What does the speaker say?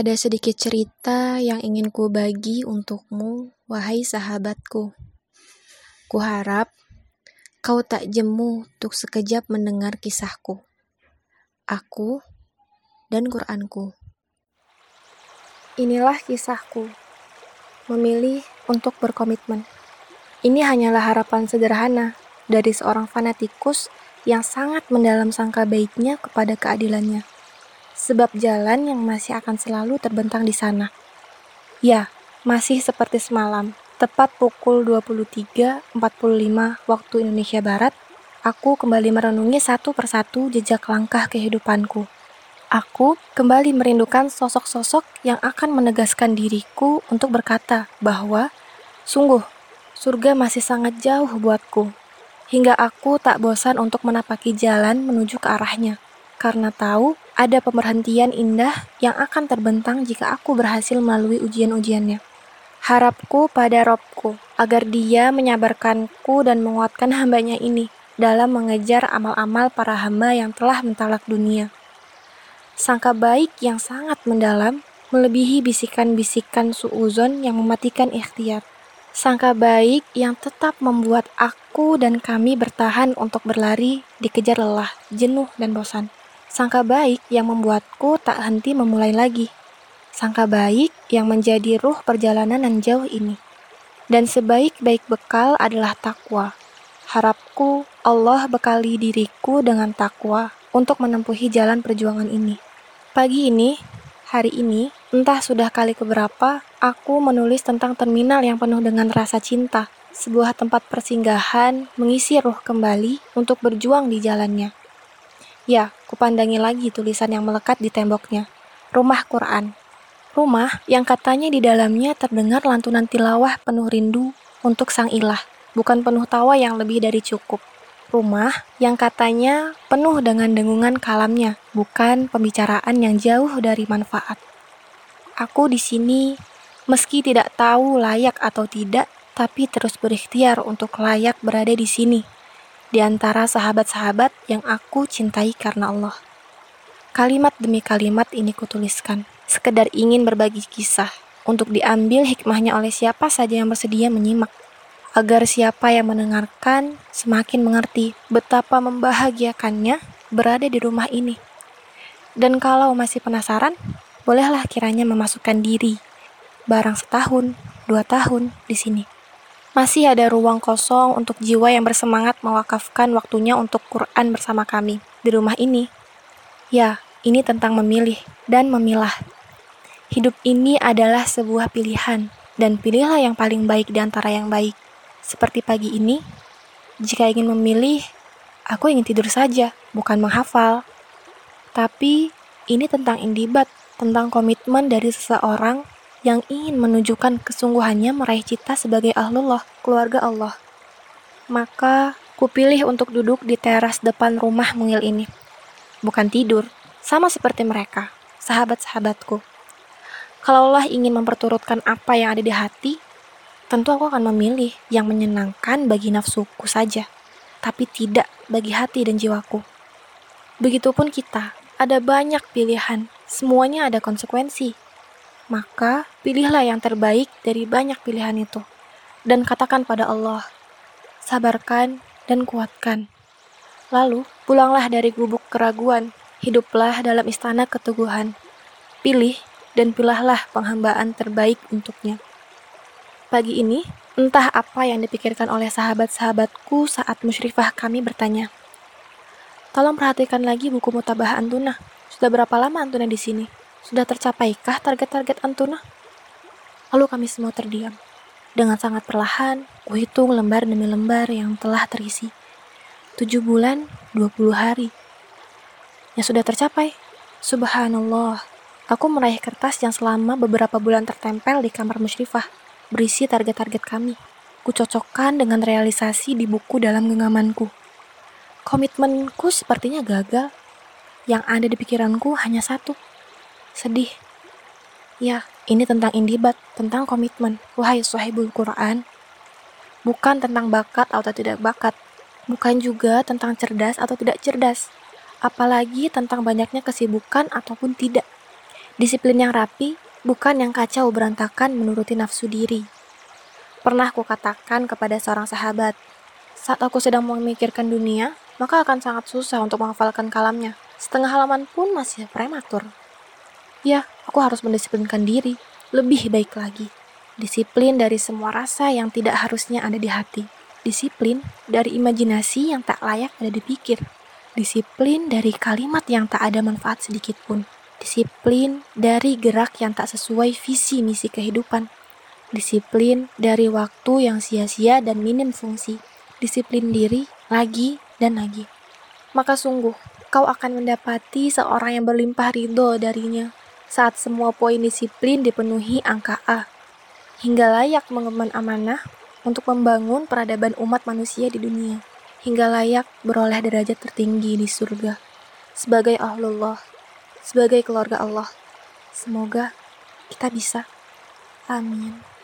Ada sedikit cerita yang ingin ku bagi untukmu, wahai sahabatku. Kuharap kau tak jemu untuk sekejap mendengar kisahku. Aku dan Quranku. Inilah kisahku. Memilih untuk berkomitmen. Ini hanyalah harapan sederhana dari seorang fanatikus yang sangat mendalam sangka baiknya kepada keadilannya sebab jalan yang masih akan selalu terbentang di sana. Ya, masih seperti semalam, tepat pukul 23.45 waktu Indonesia Barat, aku kembali merenungi satu persatu jejak langkah kehidupanku. Aku kembali merindukan sosok-sosok yang akan menegaskan diriku untuk berkata bahwa sungguh surga masih sangat jauh buatku. Hingga aku tak bosan untuk menapaki jalan menuju ke arahnya karena tahu ada pemerhentian indah yang akan terbentang jika aku berhasil melalui ujian-ujiannya. Harapku pada Robku agar dia menyabarkanku dan menguatkan hambanya ini dalam mengejar amal-amal para hamba yang telah mentalak dunia. Sangka baik yang sangat mendalam melebihi bisikan-bisikan suuzon yang mematikan ikhtiar. Sangka baik yang tetap membuat aku dan kami bertahan untuk berlari dikejar lelah, jenuh, dan bosan. Sangka baik yang membuatku tak henti memulai lagi. Sangka baik yang menjadi ruh perjalanan yang jauh ini. Dan sebaik-baik bekal adalah takwa. Harapku Allah bekali diriku dengan takwa untuk menempuhi jalan perjuangan ini. Pagi ini, hari ini, entah sudah kali keberapa, aku menulis tentang terminal yang penuh dengan rasa cinta, sebuah tempat persinggahan mengisi ruh kembali untuk berjuang di jalannya. Ya, kupandangi lagi tulisan yang melekat di temboknya. Rumah Quran. Rumah yang katanya di dalamnya terdengar lantunan tilawah penuh rindu untuk sang ilah, bukan penuh tawa yang lebih dari cukup. Rumah yang katanya penuh dengan dengungan kalamnya, bukan pembicaraan yang jauh dari manfaat. Aku di sini, meski tidak tahu layak atau tidak, tapi terus berikhtiar untuk layak berada di sini di antara sahabat-sahabat yang aku cintai karena Allah. Kalimat demi kalimat ini kutuliskan, sekedar ingin berbagi kisah untuk diambil hikmahnya oleh siapa saja yang bersedia menyimak, agar siapa yang mendengarkan semakin mengerti betapa membahagiakannya berada di rumah ini. Dan kalau masih penasaran, bolehlah kiranya memasukkan diri barang setahun, dua tahun di sini. Masih ada ruang kosong untuk jiwa yang bersemangat mewakafkan waktunya untuk Quran bersama kami di rumah ini. Ya, ini tentang memilih dan memilah. Hidup ini adalah sebuah pilihan, dan pilihlah yang paling baik di antara yang baik. Seperti pagi ini, jika ingin memilih, aku ingin tidur saja, bukan menghafal. Tapi ini tentang indibat, tentang komitmen dari seseorang yang ingin menunjukkan kesungguhannya meraih cita sebagai ahlullah, keluarga Allah. Maka kupilih untuk duduk di teras depan rumah mungil ini. Bukan tidur, sama seperti mereka, sahabat-sahabatku. Kalau Allah ingin memperturutkan apa yang ada di hati, tentu aku akan memilih yang menyenangkan bagi nafsuku saja, tapi tidak bagi hati dan jiwaku. Begitupun kita, ada banyak pilihan, semuanya ada konsekuensi maka pilihlah yang terbaik dari banyak pilihan itu. Dan katakan pada Allah, sabarkan dan kuatkan. Lalu pulanglah dari gubuk keraguan, hiduplah dalam istana keteguhan. Pilih dan pilahlah penghambaan terbaik untuknya. Pagi ini, entah apa yang dipikirkan oleh sahabat-sahabatku saat musyrifah kami bertanya. Tolong perhatikan lagi buku mutabah Antuna. Sudah berapa lama Antuna di sini? Sudah tercapaikah target-target Antuna? Lalu kami semua terdiam. Dengan sangat perlahan, kuhitung lembar demi lembar yang telah terisi. Tujuh bulan, dua puluh hari. Yang sudah tercapai. Subhanallah, aku meraih kertas yang selama beberapa bulan tertempel di kamar musyrifah, berisi target-target kami. Kucocokkan dengan realisasi di buku dalam genggamanku. Komitmenku sepertinya gagal. Yang ada di pikiranku hanya satu, sedih. Ya, ini tentang indibat, tentang komitmen. Wahai sahibul Quran, bukan tentang bakat atau tidak bakat, bukan juga tentang cerdas atau tidak cerdas, apalagi tentang banyaknya kesibukan ataupun tidak. Disiplin yang rapi bukan yang kacau berantakan menuruti nafsu diri. Pernah aku katakan kepada seorang sahabat, saat aku sedang memikirkan dunia, maka akan sangat susah untuk menghafalkan kalamnya. Setengah halaman pun masih prematur. Ya, aku harus mendisiplinkan diri. Lebih baik lagi. Disiplin dari semua rasa yang tidak harusnya ada di hati. Disiplin dari imajinasi yang tak layak ada dipikir. Disiplin dari kalimat yang tak ada manfaat sedikit pun. Disiplin dari gerak yang tak sesuai visi misi kehidupan. Disiplin dari waktu yang sia-sia dan minim fungsi. Disiplin diri lagi dan lagi. Maka sungguh, kau akan mendapati seorang yang berlimpah ridho darinya saat semua poin disiplin dipenuhi angka A, hingga layak mengemban amanah untuk membangun peradaban umat manusia di dunia, hingga layak beroleh derajat tertinggi di surga. Sebagai Allah, sebagai keluarga Allah, semoga kita bisa. Amin.